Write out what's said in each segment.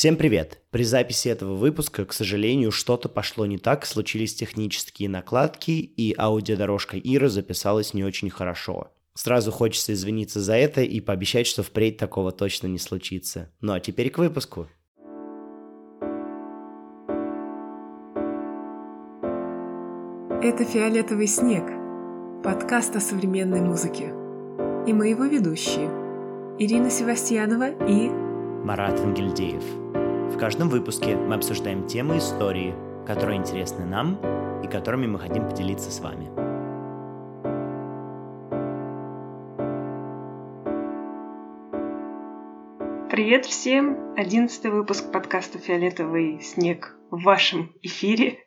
Всем привет! При записи этого выпуска, к сожалению, что-то пошло не так, случились технические накладки, и аудиодорожка Иры записалась не очень хорошо. Сразу хочется извиниться за это и пообещать, что впредь такого точно не случится. Ну а теперь к выпуску. Это «Фиолетовый снег» – подкаст о современной музыке. И мы его ведущие – Ирина Севастьянова и Марат Ангельдеев. В каждом выпуске мы обсуждаем темы истории, которые интересны нам и которыми мы хотим поделиться с вами. Привет всем! Одиннадцатый выпуск подкаста «Фиолетовый снег» в вашем эфире.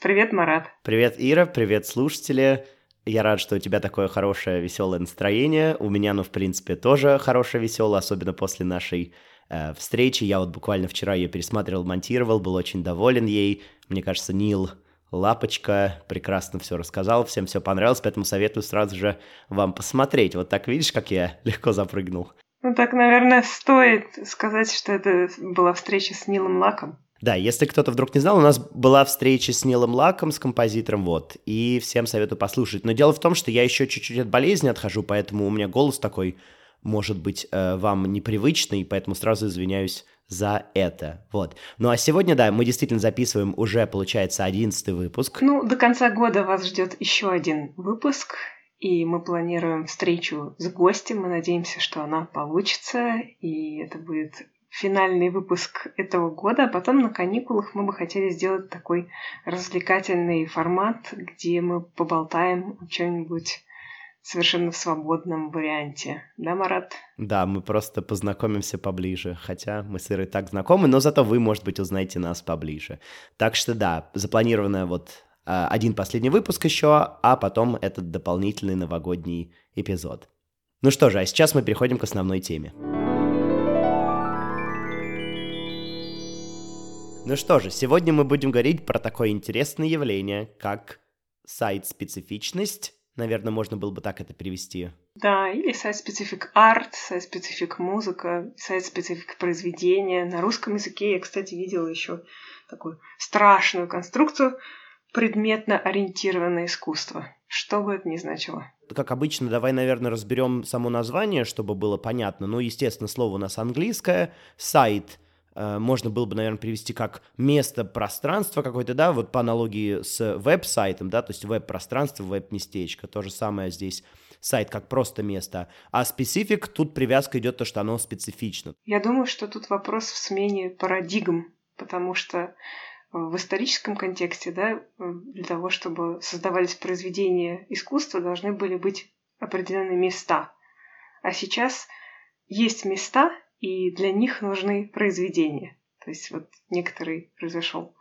Привет, Марат. Привет, Ира, привет, слушатели. Я рад, что у тебя такое хорошее, веселое настроение. У меня, ну, в принципе, тоже хорошее, веселое, особенно после нашей э, встречи. Я вот буквально вчера ее пересматривал, монтировал, был очень доволен ей. Мне кажется, Нил Лапочка прекрасно все рассказал, всем все понравилось, поэтому советую сразу же вам посмотреть. Вот так видишь, как я легко запрыгнул. Ну так, наверное, стоит сказать, что это была встреча с Нилом Лаком. Да, если кто-то вдруг не знал, у нас была встреча с Нилом Лаком, с композитором, вот, и всем советую послушать. Но дело в том, что я еще чуть-чуть от болезни отхожу, поэтому у меня голос такой, может быть, э, вам непривычный, поэтому сразу извиняюсь за это. Вот. Ну а сегодня, да, мы действительно записываем уже, получается, одиннадцатый выпуск. Ну, до конца года вас ждет еще один выпуск, и мы планируем встречу с гостем. Мы надеемся, что она получится, и это будет финальный выпуск этого года, а потом на каникулах мы бы хотели сделать такой развлекательный формат, где мы поболтаем о чем-нибудь совершенно в свободном варианте. Да, Марат? Да, мы просто познакомимся поближе, хотя мы с Ирой так знакомы, но зато вы, может быть, узнаете нас поближе. Так что да, запланировано вот а, один последний выпуск еще, а потом этот дополнительный новогодний эпизод. Ну что же, а сейчас мы переходим к основной теме. Ну что же, сегодня мы будем говорить про такое интересное явление, как сайт-специфичность. Наверное, можно было бы так это перевести. Да, или сайт-специфик арт, сайт-специфик музыка, сайт-специфик произведения. На русском языке я, кстати, видела еще такую страшную конструкцию предметно-ориентированное искусство. Что бы это ни значило. Как обычно, давай, наверное, разберем само название, чтобы было понятно. Ну, естественно, слово у нас английское. Сайт можно было бы, наверное, привести как место, пространство какое-то, да, вот по аналогии с веб-сайтом, да, то есть веб-пространство, веб-местечко, то же самое здесь сайт как просто место, а специфик, тут привязка идет то, что оно специфично. Я думаю, что тут вопрос в смене парадигм, потому что в историческом контексте, да, для того, чтобы создавались произведения искусства, должны были быть определенные места. А сейчас есть места, и для них нужны произведения. То есть вот некоторый произошел,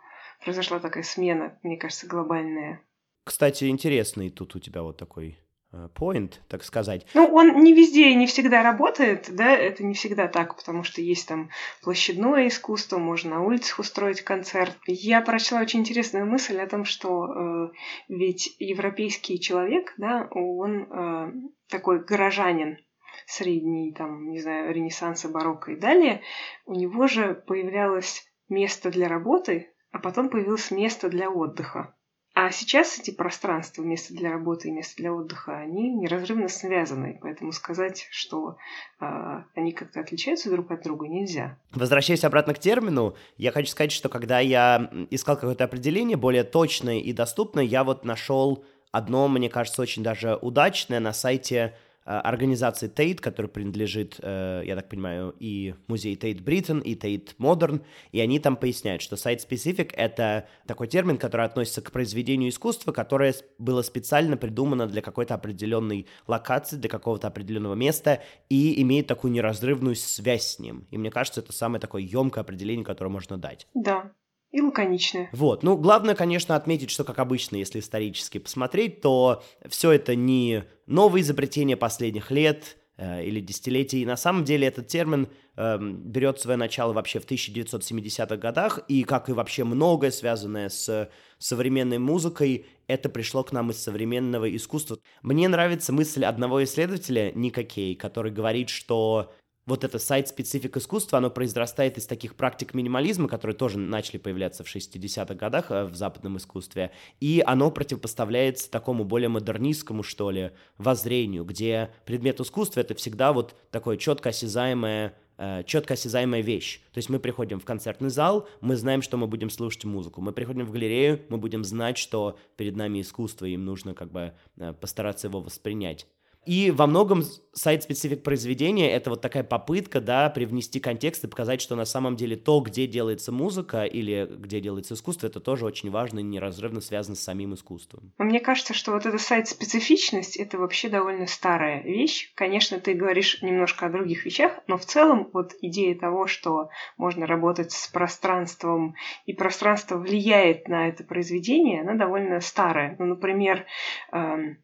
произошла такая смена, мне кажется, глобальная. Кстати, интересный тут у тебя вот такой э, point, так сказать. Ну, он не везде и не всегда работает, да, это не всегда так, потому что есть там площадное искусство, можно на улицах устроить концерт. Я прочла очень интересную мысль о том, что э, ведь европейский человек, да, он э, такой горожанин, средний, там, не знаю, ренессанса, барокко и далее, у него же появлялось место для работы, а потом появилось место для отдыха. А сейчас эти пространства, место для работы и место для отдыха, они неразрывно связаны, поэтому сказать, что э, они как-то отличаются друг от друга, нельзя. Возвращаясь обратно к термину, я хочу сказать, что когда я искал какое-то определение более точное и доступное, я вот нашел одно, мне кажется, очень даже удачное на сайте организации Tate, которая принадлежит, э, я так понимаю, и музей Tate Britain, и Tate Modern, и они там поясняют, что сайт-специфик — это такой термин, который относится к произведению искусства, которое было специально придумано для какой-то определенной локации, для какого-то определенного места, и имеет такую неразрывную связь с ним. И мне кажется, это самое такое емкое определение, которое можно дать. Да, и лаконичные. Вот, ну, главное, конечно, отметить, что, как обычно, если исторически посмотреть, то все это не новые изобретения последних лет э, или десятилетий. На самом деле этот термин э, берет свое начало вообще в 1970-х годах, и, как и вообще многое, связанное с современной музыкой, это пришло к нам из современного искусства. Мне нравится мысль одного исследователя, Ника Кей, который говорит, что вот это сайт-специфик искусства, оно произрастает из таких практик минимализма, которые тоже начали появляться в 60-х годах э, в западном искусстве, и оно противопоставляется такому более модернистскому, что ли, воззрению, где предмет искусства — это всегда вот такое четко осязаемое э, четко осязаемая вещь. То есть мы приходим в концертный зал, мы знаем, что мы будем слушать музыку. Мы приходим в галерею, мы будем знать, что перед нами искусство, и им нужно как бы э, постараться его воспринять. И во многом сайт-специфик произведения — это вот такая попытка, да, привнести контекст и показать, что на самом деле то, где делается музыка или где делается искусство, это тоже очень важно и неразрывно связано с самим искусством. Мне кажется, что вот эта сайт-специфичность — это вообще довольно старая вещь. Конечно, ты говоришь немножко о других вещах, но в целом вот идея того, что можно работать с пространством, и пространство влияет на это произведение, она довольно старая. Ну, например, эм,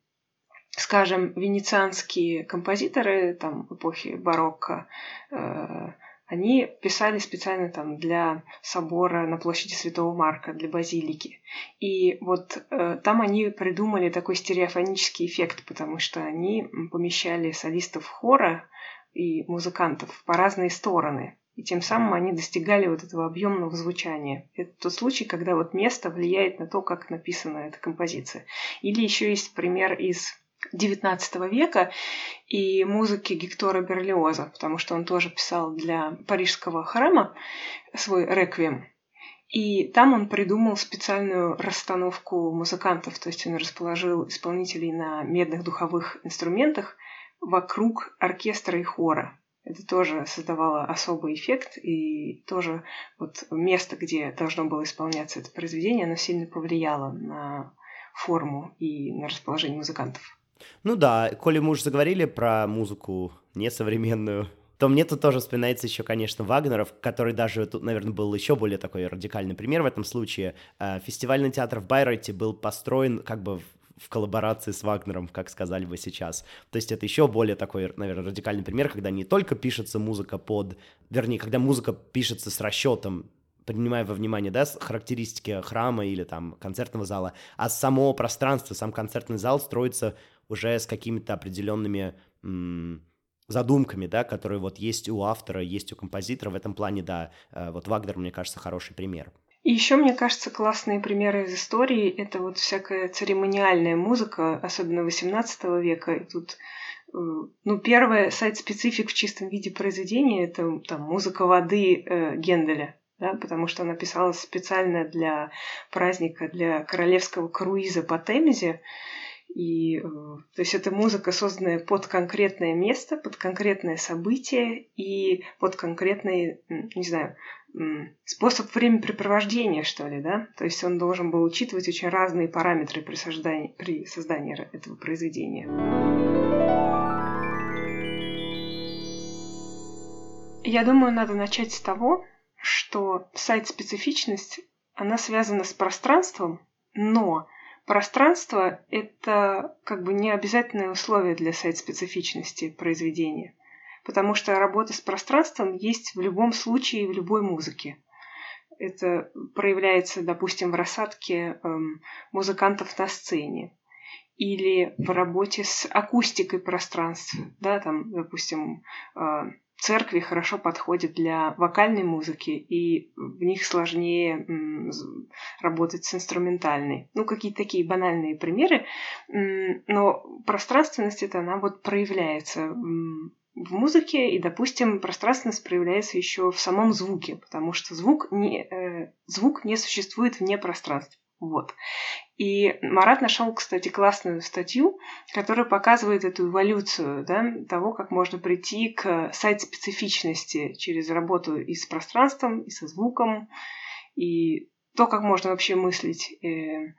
скажем, венецианские композиторы там, эпохи барокко, э, они писали специально там для собора на площади Святого Марка, для базилики. И вот э, там они придумали такой стереофонический эффект, потому что они помещали солистов хора и музыкантов по разные стороны. И тем самым они достигали вот этого объемного звучания. Это тот случай, когда вот место влияет на то, как написана эта композиция. Или еще есть пример из XIX века и музыки Гектора Берлиоза, потому что он тоже писал для парижского храма свой реквием. И там он придумал специальную расстановку музыкантов, то есть он расположил исполнителей на медных духовых инструментах вокруг оркестра и хора. Это тоже создавало особый эффект, и тоже вот место, где должно было исполняться это произведение, оно сильно повлияло на форму и на расположение музыкантов. Ну да, коли мы уже заговорили про музыку несовременную, то мне тут тоже вспоминается еще, конечно, Вагнеров, который даже тут, наверное, был еще более такой радикальный пример в этом случае. Э, фестивальный театр в Байройте был построен как бы в коллаборации с Вагнером, как сказали бы сейчас. То есть это еще более такой, наверное, радикальный пример, когда не только пишется музыка под... Вернее, когда музыка пишется с расчетом принимая во внимание, да, характеристики храма или там концертного зала, а само пространство, сам концертный зал строится уже с какими-то определенными задумками, да, которые вот есть у автора, есть у композитора. В этом плане, да, э, вот Вагнер, мне кажется, хороший пример. И еще, мне кажется, классные примеры из истории — это вот всякая церемониальная музыка, особенно XVIII века. И тут э, ну, первое сайт-специфик в чистом виде произведения — это там, музыка воды э, Генделя да, потому что она писалась специально для праздника, для королевского круиза по Темзе. И, э, то есть это музыка, созданная под конкретное место, под конкретное событие и под конкретный, не знаю, способ времяпрепровождения, что ли, да? То есть он должен был учитывать очень разные параметры при создании, при создании этого произведения. Я думаю, надо начать с того, что сайт-специфичность, она связана с пространством, но пространство — это как бы не обязательное условие для сайт-специфичности произведения, потому что работа с пространством есть в любом случае в любой музыке. Это проявляется, допустим, в рассадке эм, музыкантов на сцене или в работе с акустикой пространства, да, там, допустим, э, церкви хорошо подходят для вокальной музыки, и в них сложнее работать с инструментальной. Ну, какие-то такие банальные примеры, но пространственность это она вот проявляется в музыке, и, допустим, пространственность проявляется еще в самом звуке, потому что звук не, э, звук не существует вне пространства. Вот. И Марат нашел, кстати, классную статью, которая показывает эту эволюцию да, того, как можно прийти к сайт-специфичности через работу и с пространством, и со звуком, и то, как можно вообще мыслить э,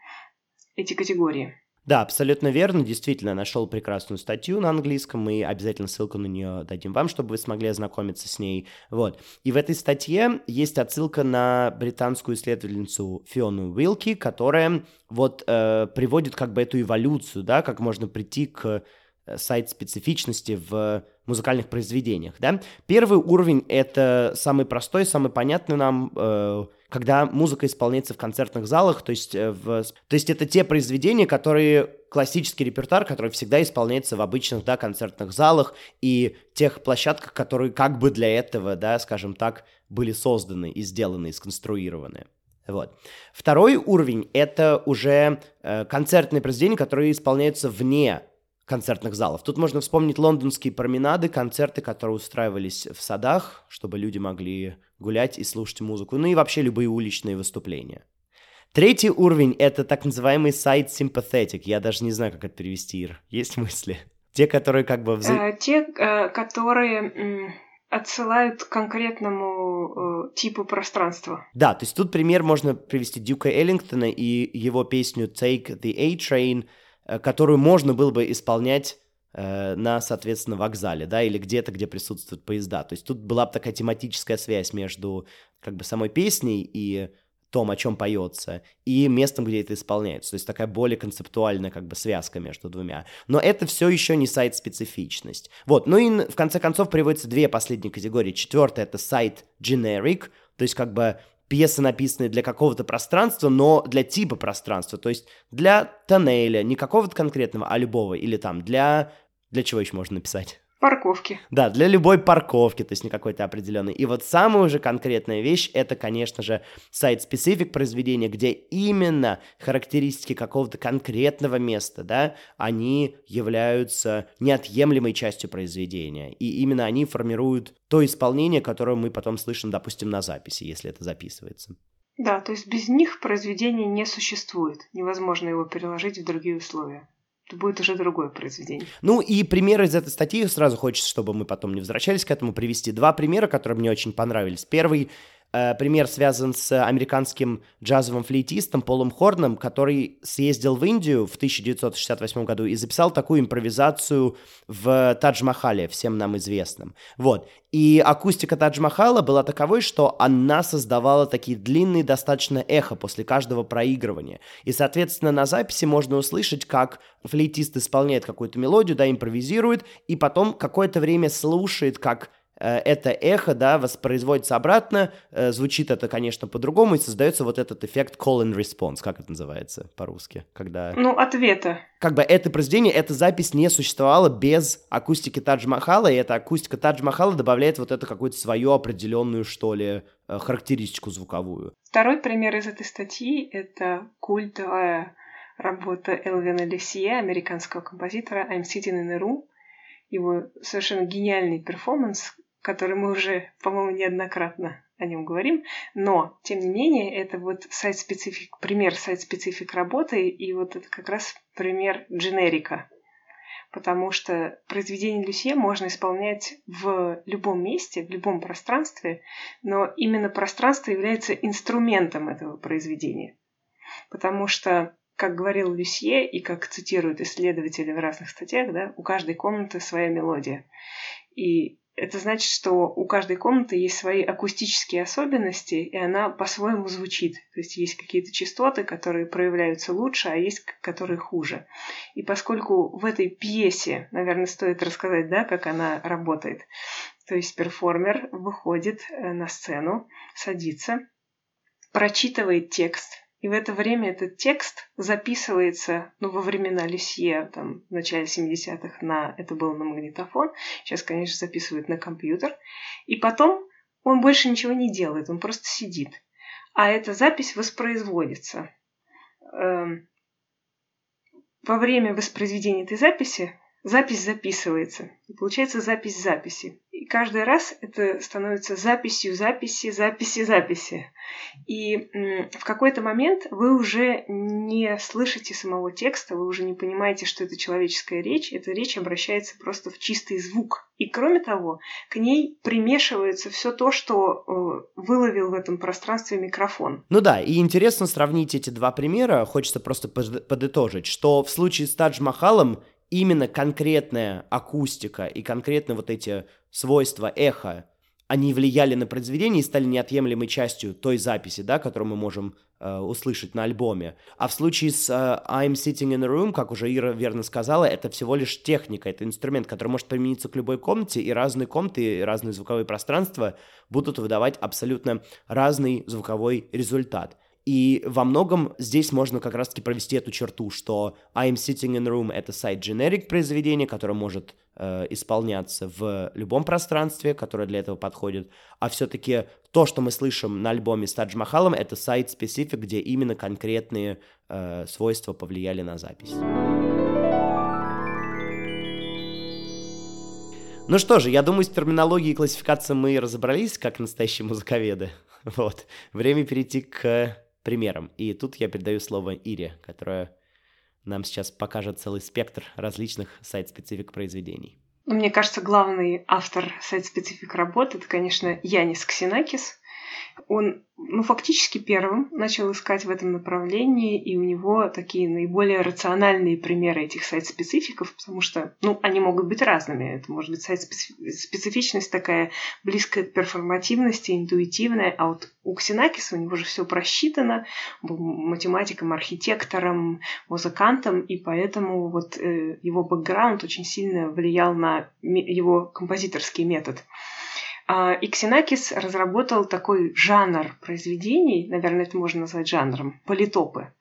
эти категории. Да, абсолютно верно. Действительно, нашел прекрасную статью на английском. Мы обязательно ссылку на нее дадим вам, чтобы вы смогли ознакомиться с ней. Вот. И в этой статье есть отсылка на британскую исследовательницу Фиону Уилки, которая вот э, приводит как бы эту эволюцию, да, как можно прийти к э, сайт-специфичности в музыкальных произведениях, да. Первый уровень — это самый простой, самый понятный нам, э, когда музыка исполняется в концертных залах, то есть, э, в, то есть это те произведения, которые классический репертуар, который всегда исполняется в обычных, да, концертных залах и тех площадках, которые как бы для этого, да, скажем так, были созданы и сделаны, и сконструированы. Вот. Второй уровень — это уже э, концертные произведения, которые исполняются вне концертных залов. Тут можно вспомнить лондонские променады, концерты, которые устраивались в садах, чтобы люди могли гулять и слушать музыку, ну и вообще любые уличные выступления. Третий уровень — это так называемый сайт sympathetic. Я даже не знаю, как это перевести, Ир. Есть мысли? Те, которые как бы... Вза... Э, те, э, которые отсылают к конкретному э, типу пространства. Да, то есть тут пример можно привести Дюка Эллингтона и его песню Take the A-Train, э, которую можно было бы исполнять на, соответственно, вокзале, да, или где-то, где присутствуют поезда. То есть тут была бы такая тематическая связь между как бы самой песней и том, о чем поется, и местом, где это исполняется. То есть такая более концептуальная как бы связка между двумя. Но это все еще не сайт-специфичность. Вот, ну и в конце концов приводятся две последние категории. Четвертая — это сайт generic, то есть как бы пьесы, написанные для какого-то пространства, но для типа пространства, то есть для тоннеля, не какого-то конкретного, а любого, или там для... Для чего еще можно написать? Парковки. Да, для любой парковки, то есть не какой-то определенный. И вот самая уже конкретная вещь, это, конечно же, сайт-специфик произведения, где именно характеристики какого-то конкретного места, да, они являются неотъемлемой частью произведения. И именно они формируют то исполнение, которое мы потом слышим, допустим, на записи, если это записывается. Да, то есть без них произведение не существует. Невозможно его переложить в другие условия будет уже другое произведение. Ну и примеры из этой статьи сразу хочется, чтобы мы потом не возвращались к этому, привести два примера, которые мне очень понравились. Первый пример связан с американским джазовым флейтистом Полом Хорном, который съездил в Индию в 1968 году и записал такую импровизацию в Тадж-Махале, всем нам известном. Вот. И акустика Тадж-Махала была таковой, что она создавала такие длинные достаточно эхо после каждого проигрывания. И, соответственно, на записи можно услышать, как флейтист исполняет какую-то мелодию, да, импровизирует, и потом какое-то время слушает, как Э, это эхо, да, воспроизводится обратно, э, звучит это, конечно, по-другому, и создается вот этот эффект call and response, как это называется по-русски, когда... Ну, ответа. Как бы это произведение, эта запись не существовала без акустики Тадж-Махала, и эта акустика Тадж-Махала добавляет вот это какую-то свою определенную, что ли, э, характеристику звуковую. Второй пример из этой статьи — это культовая работа Элвина Лесье, американского композитора «I'm sitting in a room», его совершенно гениальный перформанс, который мы уже, по-моему, неоднократно о нем говорим, но, тем не менее, это вот сайт-специфик, пример сайт-специфик работы, и вот это как раз пример дженерика, потому что произведение Люсье можно исполнять в любом месте, в любом пространстве, но именно пространство является инструментом этого произведения, потому что как говорил Люсье и как цитируют исследователи в разных статьях, да, у каждой комнаты своя мелодия. И это значит, что у каждой комнаты есть свои акустические особенности, и она по-своему звучит. То есть есть какие-то частоты, которые проявляются лучше, а есть которые хуже. И поскольку в этой пьесе, наверное, стоит рассказать, да, как она работает. То есть перформер выходит э, на сцену, садится, прочитывает текст, и в это время этот текст записывается, ну, во времена Люсье, там, в начале 70-х, на, это было на магнитофон, сейчас, конечно, записывают на компьютер, и потом он больше ничего не делает, он просто сидит. А эта запись воспроизводится. Эм, во время воспроизведения этой записи запись записывается. И получается запись записи. И каждый раз это становится записью записи, записи, записи. И в какой-то момент вы уже не слышите самого текста, вы уже не понимаете, что это человеческая речь. Эта речь обращается просто в чистый звук. И кроме того, к ней примешивается все то, что э, выловил в этом пространстве микрофон. Ну да, и интересно сравнить эти два примера. Хочется просто подытожить, что в случае с Тадж Махалом именно конкретная акустика и конкретно вот эти свойства эха они влияли на произведение и стали неотъемлемой частью той записи, да, которую мы можем э, услышать на альбоме. А в случае с э, I'm Sitting in a Room, как уже Ира верно сказала, это всего лишь техника, это инструмент, который может примениться к любой комнате, и разные комнаты, и разные звуковые пространства будут выдавать абсолютно разный звуковой результат. И во многом здесь можно как раз-таки провести эту черту, что I'm Sitting in a Room — это сайт generic произведения, которое может э, исполняться в любом пространстве, которое для этого подходит, а все-таки то, что мы слышим на альбоме с Тадж Махалом, это сайт специфик, где именно конкретные э, свойства повлияли на запись. Ну что же, я думаю, с терминологией и классификацией мы разобрались, как настоящие музыковеды. Вот. Время перейти к примером. И тут я передаю слово Ире, которая нам сейчас покажет целый спектр различных сайт-специфик произведений. Ну, мне кажется, главный автор сайт-специфик работы — это, конечно, Янис Ксенакис. Он ну, фактически первым начал искать в этом направлении, и у него такие наиболее рациональные примеры этих сайт-спецификов, потому что, ну, они могут быть разными. Это может быть сайт-специфичность такая близкая к перформативности, интуитивная, а вот у Ксенакиса у него же все просчитано, был математиком, архитектором, музыкантом, и поэтому вот э, его бэкграунд очень сильно влиял на его композиторский метод. А, и Ксенакис разработал такой жанр произведений, наверное, это можно назвать жанром, политопы.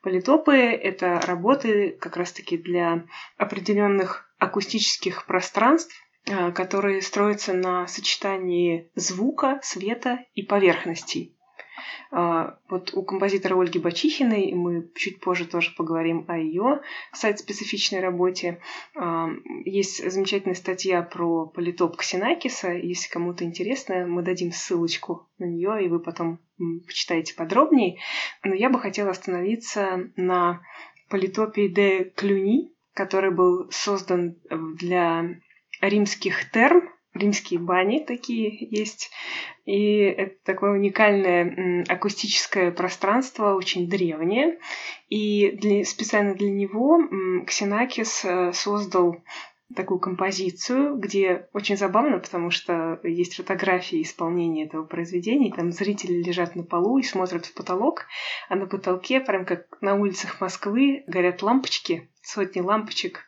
Политопы — это работы как раз-таки для определенных акустических пространств, а, которые строятся на сочетании звука, света и поверхностей. А, вот у композитора Ольги Бачихиной, мы чуть позже тоже поговорим о ее сайт-специфичной работе, а, есть замечательная статья про политоп Ксенакиса. Если кому-то интересно, мы дадим ссылочку на нее, и вы потом почитаете подробнее. Но я бы хотела остановиться на политопе де Клюни, который был создан для римских терм, римские бани такие есть. И это такое уникальное акустическое пространство, очень древнее. И для, специально для него Ксенакис э, создал такую композицию, где очень забавно, потому что есть фотографии исполнения этого произведения, там зрители лежат на полу и смотрят в потолок, а на потолке, прям как на улицах Москвы, горят лампочки, сотни лампочек,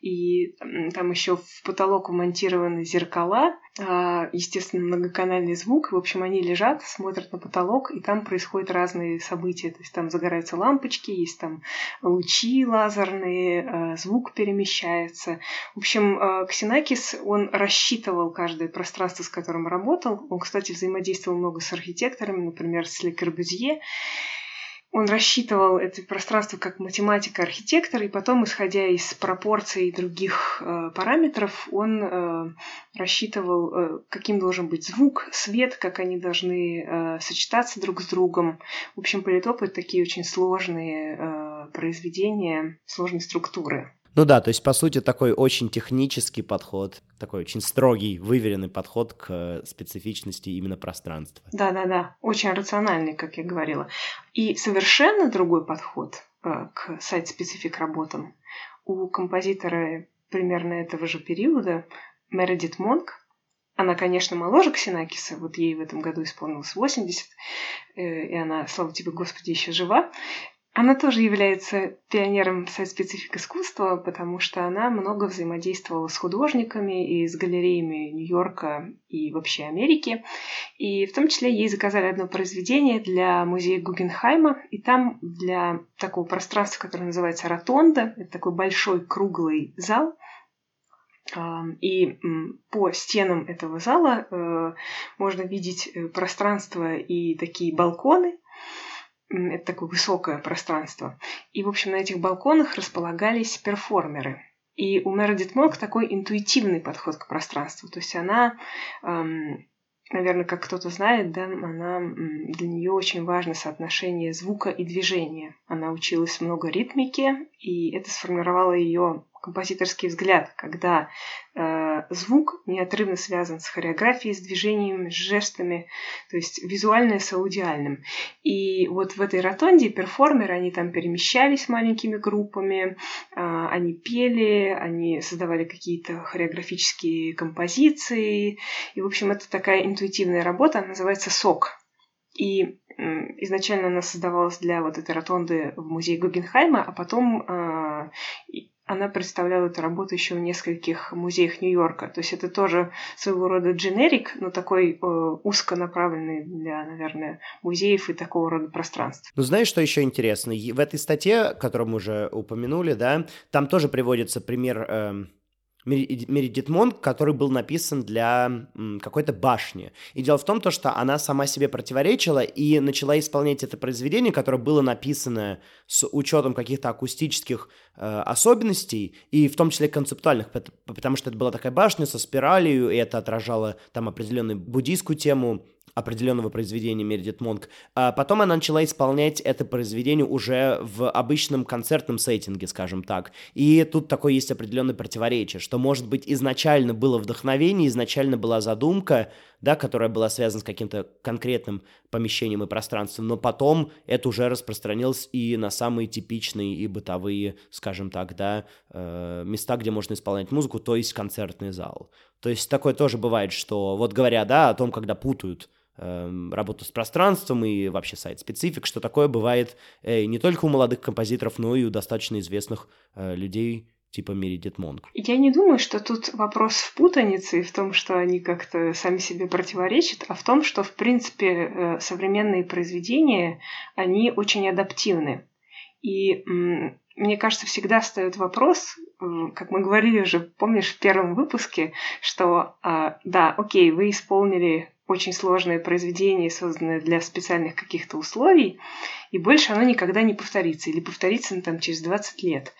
и там еще в потолок вмонтированы зеркала, а, естественно, многоканальный звук. В общем, они лежат, смотрят на потолок, и там происходят разные события. То есть там загораются лампочки, есть там лучи лазерные, а, звук перемещается. В общем, а, Ксенакис, он рассчитывал каждое пространство, с которым работал. Он, кстати, взаимодействовал много с архитекторами, например, с Ле Корбюзье он рассчитывал это пространство как математик-архитектор, и потом, исходя из пропорций других э, параметров, он э, рассчитывал, э, каким должен быть звук, свет, как они должны э, сочетаться друг с другом. В общем, политопы — это такие очень сложные э, произведения, сложной структуры. Ну да, то есть, по сути, такой очень технический подход, такой очень строгий, выверенный подход к специфичности именно пространства. Да-да-да, очень рациональный, как я говорила. И совершенно другой подход э, к сайт-специфик работам у композитора примерно этого же периода, Мередит Монк, она, конечно, моложе Ксенакиса, вот ей в этом году исполнилось 80, э, и она, слава тебе, Господи, еще жива. Она тоже является пионером сайт-специфик искусства, потому что она много взаимодействовала с художниками и с галереями Нью-Йорка и вообще Америки. И в том числе ей заказали одно произведение для музея Гугенхайма, и там для такого пространства, которое называется Ротонда, это такой большой круглый зал, и по стенам этого зала э, можно видеть э, пространство и такие балконы, это такое высокое пространство. И, в общем, на этих балконах располагались перформеры. И у Мередит Монк такой интуитивный подход к пространству. То есть она, эм, наверное, как кто-то знает, да, она, для нее очень важно соотношение звука и движения. Она училась много ритмике, и это сформировало ее композиторский взгляд, когда э, звук неотрывно связан с хореографией, с движениями, с жестами, то есть визуальное с аудиальным. И вот в этой ротонде перформеры, они там перемещались маленькими группами, э, они пели, они создавали какие-то хореографические композиции. И, в общем, это такая интуитивная работа, она называется «Сок». И изначально она создавалась для вот этой ротонды в музее Гугенхайма, а потом э, она представляла эту работу еще в нескольких музеях Нью-Йорка. То есть это тоже своего рода дженерик, но такой э, узконаправленный для, наверное, музеев и такого рода пространств. Ну, знаешь, что еще интересно? В этой статье, которую мы уже упомянули, да, там тоже приводится пример... Э Мередит Монк, который был написан для какой-то башни. И дело в том, то, что она сама себе противоречила и начала исполнять это произведение, которое было написано с учетом каких-то акустических э, особенностей, и в том числе концептуальных, потому что это была такая башня со спиралью, и это отражало там определенную буддийскую тему, определенного произведения Мередит Монк. А потом она начала исполнять это произведение уже в обычном концертном сеттинге, скажем так. И тут такое есть определенное противоречие, что, может быть, изначально было вдохновение, изначально была задумка, да, которая была связана с каким-то конкретным помещением и пространством, но потом это уже распространилось и на самые типичные и бытовые, скажем так, да, э, места, где можно исполнять музыку, то есть концертный зал. То есть такое тоже бывает, что вот говоря, да, о том, когда путают работу с пространством и вообще сайт-специфик, что такое бывает э, не только у молодых композиторов, но и у достаточно известных э, людей, типа Мередит Монк. Я не думаю, что тут вопрос в путанице и в том, что они как-то сами себе противоречат, а в том, что, в принципе, э, современные произведения, они очень адаптивны. И мне кажется, всегда встает вопрос, как мы говорили уже, помнишь, в первом выпуске, что а, да, окей, вы исполнили очень сложное произведение, созданное для специальных каких-то условий, и больше оно никогда не повторится, или повторится ну, там, через 20 лет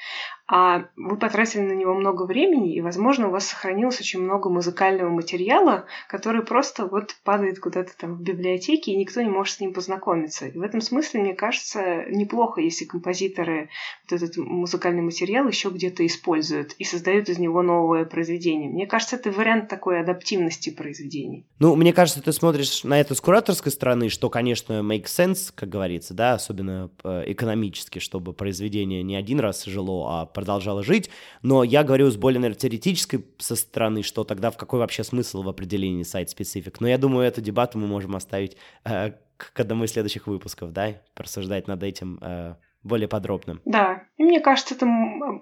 а вы потратили на него много времени, и, возможно, у вас сохранилось очень много музыкального материала, который просто вот падает куда-то там в библиотеке, и никто не может с ним познакомиться. И в этом смысле, мне кажется, неплохо, если композиторы вот этот музыкальный материал еще где-то используют и создают из него новое произведение. Мне кажется, это вариант такой адаптивности произведений. Ну, мне кажется, ты смотришь на это с кураторской стороны, что, конечно, make sense, как говорится, да, особенно э, экономически, чтобы произведение не один раз жило, а продолжала жить, но я говорю с более, наверное, теоретической со стороны, что тогда в какой вообще смысл в определении сайт-специфик. Но я думаю, эту дебату мы можем оставить э, к одному из следующих выпусков, да, порассуждать над этим э, более подробно. Да, и мне кажется, это,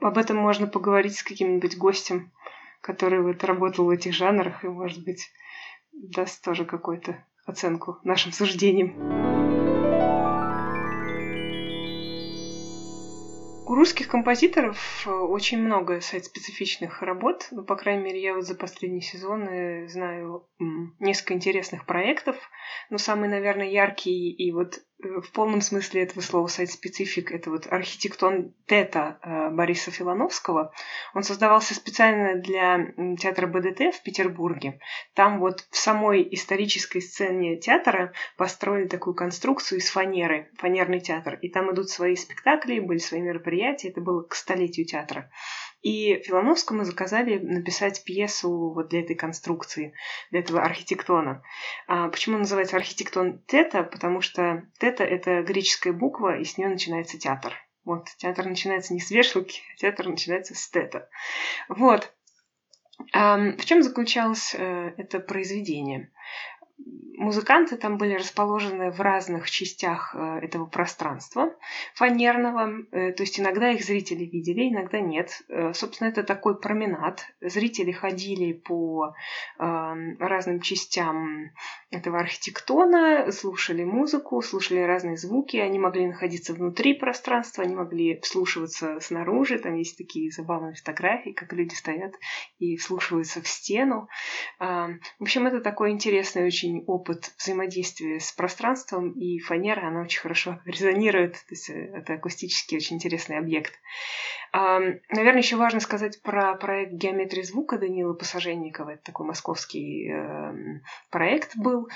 об этом можно поговорить с каким-нибудь гостем, который вот работал в этих жанрах и, может быть, даст тоже какую-то оценку нашим суждениям. У русских композиторов э, очень много сайт-специфичных работ. Ну, по крайней мере, я вот за последние сезоны знаю несколько интересных проектов. Но самый, наверное, яркий и вот Э, в полном смысле этого слова сайт-специфик, это вот архитектон Тета э, Бориса Филановского. Он создавался специально для театра БДТ в Петербурге. Там вот в самой исторической сцене театра построили такую конструкцию из фанеры, фанерный театр. И там идут свои спектакли, были свои мероприятия. Это было к столетию театра. И Филановскому заказали написать пьесу вот для этой конструкции, для этого архитектона. А почему называется архитектон тета? Потому что тета — это греческая буква, и с нее начинается театр. Вот, театр начинается не с вешалки, а театр начинается с тета. Вот. В чем заключалось э, это произведение? Музыканты там были расположены в разных частях э, этого пространства фанерного, э, то есть иногда их зрители видели, иногда нет. Э, собственно, это такой променад. Зрители ходили по разным частям этого архитектона, слушали музыку, слушали разные звуки, они могли находиться внутри пространства, они могли вслушиваться снаружи, там есть такие забавные фотографии, как люди стоят и вслушиваются в стену. В общем, это такой интересный очень опыт опыт взаимодействия с пространством, и фанера, она очень хорошо резонирует, то есть э, это акустически очень интересный объект. Наверное, еще важно сказать про проект «Геометрия звука» Данила Посаженникова. Это такой московский эм, проект был.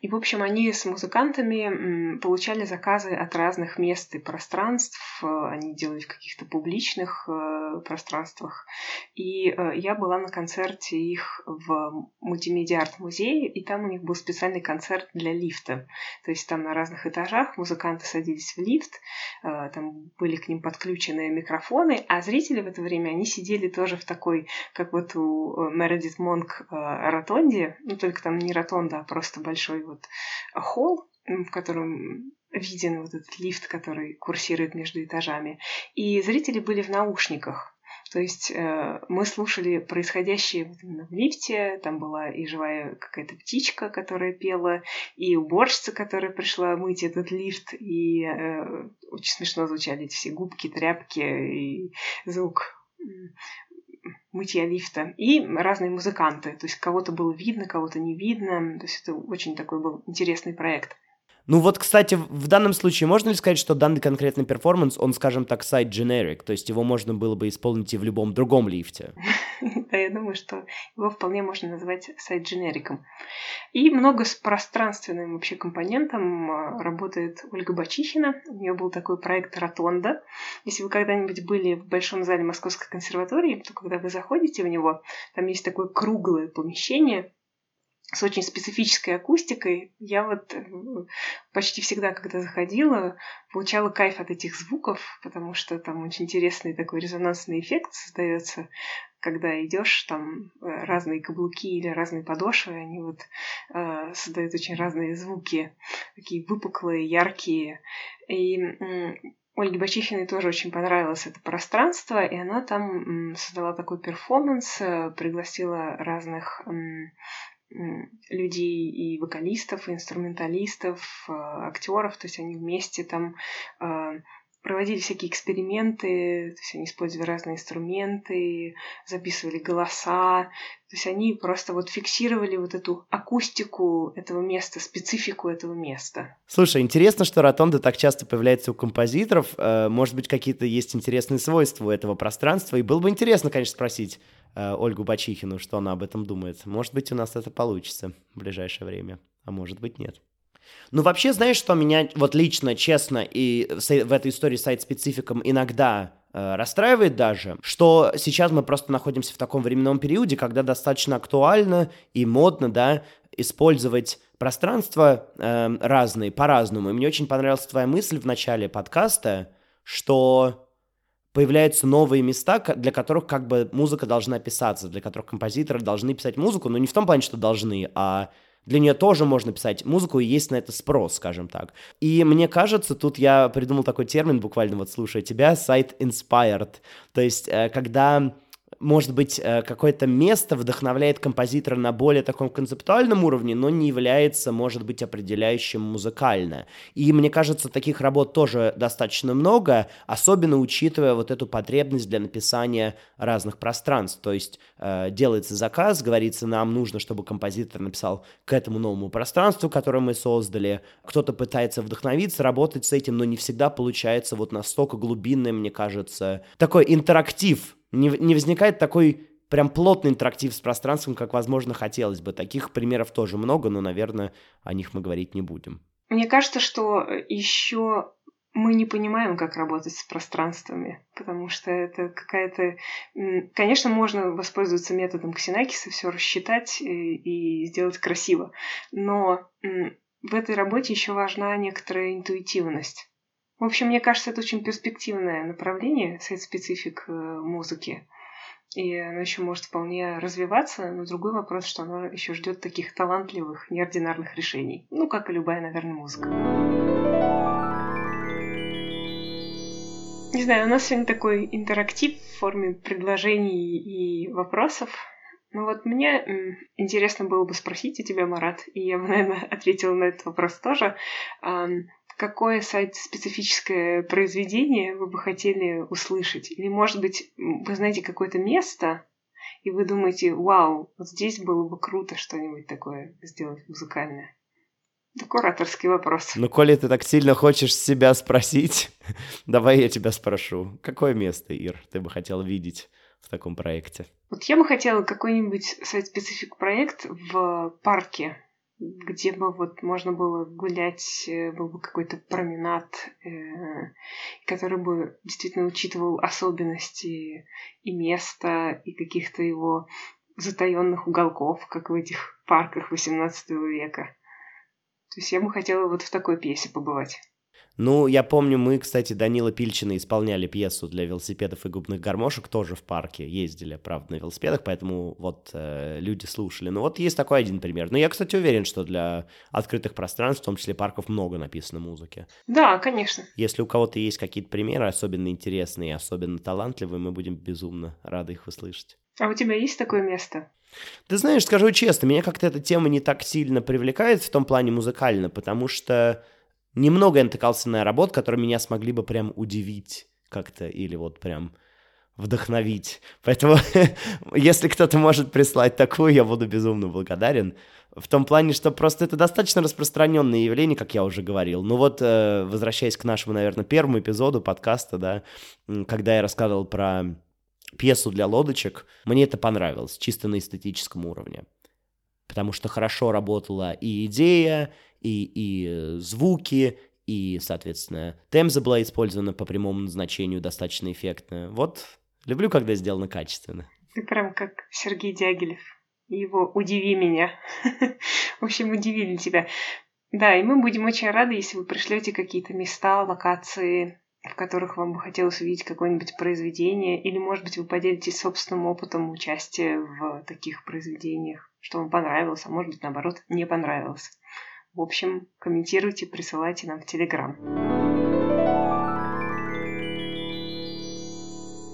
И, в общем, они с музыкантами получали заказы от разных мест и пространств. Они делали в каких-то публичных э, пространствах. И э, я была на концерте их в мультимедиа-арт-музее, и там у них был специальный концерт для лифта. То есть там на разных этажах музыканты садились в лифт, э, там были к ним подключены микрофоны, а зрители в это время, они сидели тоже в такой, как вот у Мередит Монк ротонде, ну только там не ротонда, а просто большой вот холл, в котором виден вот этот лифт, который курсирует между этажами. И зрители были в наушниках. То есть э, мы слушали происходящее в лифте, там была и живая какая-то птичка, которая пела, и уборщица, которая пришла мыть этот лифт, и э, очень смешно звучали эти все губки, тряпки и звук мытья лифта, и разные музыканты. То есть кого-то было видно, кого-то не видно. То есть это очень такой был интересный проект. Ну вот, кстати, в данном случае можно ли сказать, что данный конкретный перформанс, он, скажем так, сайт generic, то есть его можно было бы исполнить и в любом другом лифте? Да, я думаю, что его вполне можно назвать сайт generic. И много с пространственным вообще компонентом а, работает Ольга Бачихина. У нее был такой проект «Ротонда». Если вы когда-нибудь были в Большом зале Московской консерватории, то когда вы заходите в него, там есть такое круглое помещение, с очень специфической акустикой. Я вот э, почти всегда, когда заходила, получала кайф от этих звуков, потому что там очень интересный такой резонансный эффект создается, когда идешь, там э, разные каблуки или разные подошвы, они вот э, создают очень разные звуки, такие выпуклые, яркие. И Ольге Бачихиной тоже очень понравилось это пространство, и она там создала такой перформанс, э, пригласила разных людей и вокалистов, и инструменталистов, э, актеров, то есть они вместе там э, проводили всякие эксперименты, то есть они использовали разные инструменты, записывали голоса, то есть они просто вот фиксировали вот эту акустику этого места, специфику этого места. Слушай, интересно, что ротонда так часто появляется у композиторов. Э, может быть, какие-то есть интересные свойства у этого пространства, и было бы интересно, конечно, спросить, Ольгу Бачихину, что она об этом думает. Может быть, у нас это получится в ближайшее время, а может быть, нет. Ну, вообще, знаешь, что меня вот лично, честно, и в этой истории сайт-спецификом иногда э, расстраивает даже, что сейчас мы просто находимся в таком временном периоде, когда достаточно актуально и модно, да, использовать пространства э, разные, по-разному. И мне очень понравилась твоя мысль в начале подкаста, что появляются новые места, для которых как бы музыка должна писаться, для которых композиторы должны писать музыку, но не в том плане, что должны, а для нее тоже можно писать музыку, и есть на это спрос, скажем так. И мне кажется, тут я придумал такой термин, буквально вот слушая тебя, сайт inspired. То есть, э, когда может быть, э, какое-то место вдохновляет композитора на более таком концептуальном уровне, но не является, может быть, определяющим музыкально. И мне кажется, таких работ тоже достаточно много, особенно учитывая вот эту потребность для написания разных пространств. То есть э, делается заказ, говорится, нам нужно, чтобы композитор написал к этому новому пространству, которое мы создали. Кто-то пытается вдохновиться, работать с этим, но не всегда получается вот настолько глубинное, мне кажется, такой интерактив не, не возникает такой прям плотный интерактив с пространством, как, возможно, хотелось бы. Таких примеров тоже много, но, наверное, о них мы говорить не будем. Мне кажется, что еще мы не понимаем, как работать с пространствами, потому что это какая-то... Конечно, можно воспользоваться методом Ксенакиса, все рассчитать и, сделать красиво, но в этой работе еще важна некоторая интуитивность. В общем, мне кажется, это очень перспективное направление, сайт-специфик э, музыки. И оно еще может вполне развиваться, но другой вопрос, что оно еще ждет таких талантливых, неординарных решений. Ну, как и любая, наверное, музыка. Не знаю, у нас сегодня такой интерактив в форме предложений и вопросов. Ну вот мне интересно было бы спросить у тебя, Марат, и я бы, наверное, ответила на этот вопрос тоже какое сайт-специфическое произведение вы бы хотели услышать? Или, может быть, вы знаете какое-то место, и вы думаете, вау, вот здесь было бы круто что-нибудь такое сделать музыкальное? Это кураторский вопрос. Ну, коли ты так сильно хочешь себя спросить, давай я тебя спрошу. Какое место, Ир, ты бы хотел видеть в таком проекте? Вот я бы хотела какой-нибудь сайт-специфик проект в парке где бы вот можно было гулять, э, был бы какой-то променад, э, который бы действительно учитывал особенности и места, и каких-то его затаенных уголков, как в этих парках XVIII века. То есть я бы хотела вот в такой пьесе побывать. Ну, я помню, мы, кстати, Данила Пильчина исполняли пьесу для велосипедов и губных гармошек тоже в парке. Ездили, правда, на велосипедах, поэтому вот э, люди слушали. Ну, вот есть такой один пример. Но я, кстати, уверен, что для открытых пространств, в том числе парков, много написано музыки. Да, конечно. Если у кого-то есть какие-то примеры особенно интересные, особенно талантливые, мы будем безумно рады их услышать. А у тебя есть такое место? Ты знаешь, скажу честно, меня как-то эта тема не так сильно привлекает в том плане музыкально, потому что немного я натыкался на работ, которые меня смогли бы прям удивить как-то или вот прям вдохновить. Поэтому, если кто-то может прислать такую, я буду безумно благодарен. В том плане, что просто это достаточно распространенное явление, как я уже говорил. Ну вот, э, возвращаясь к нашему, наверное, первому эпизоду подкаста, да, когда я рассказывал про пьесу для лодочек, мне это понравилось, чисто на эстетическом уровне. Потому что хорошо работала и идея, и, и э, звуки, и, соответственно, темза была использована по прямому назначению достаточно эффектно. Вот, люблю, когда сделано качественно. Ты прям как Сергей Дягилев. Его «Удиви меня». В общем, удивили тебя. Да, и мы будем очень рады, если вы пришлете какие-то места, локации, в которых вам бы хотелось увидеть какое-нибудь произведение, или, может быть, вы поделитесь собственным опытом участия в таких произведениях, что вам понравилось, а может быть, наоборот, не понравилось. В общем, комментируйте, присылайте нам в Телеграм.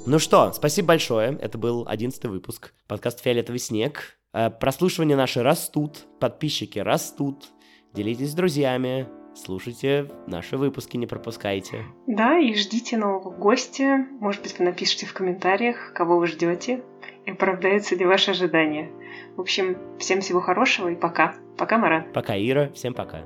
Ну что, спасибо большое. Это был одиннадцатый выпуск подкаста «Фиолетовый снег». Э, прослушивания наши растут, подписчики растут. Делитесь с друзьями, слушайте наши выпуски, не пропускайте. Да, и ждите нового гостя. Может быть, вы напишите в комментариях, кого вы ждете, и оправдаются ли ваши ожидания. В общем, всем всего хорошего и пока. Пока, Марат. Пока, Ира. Всем пока.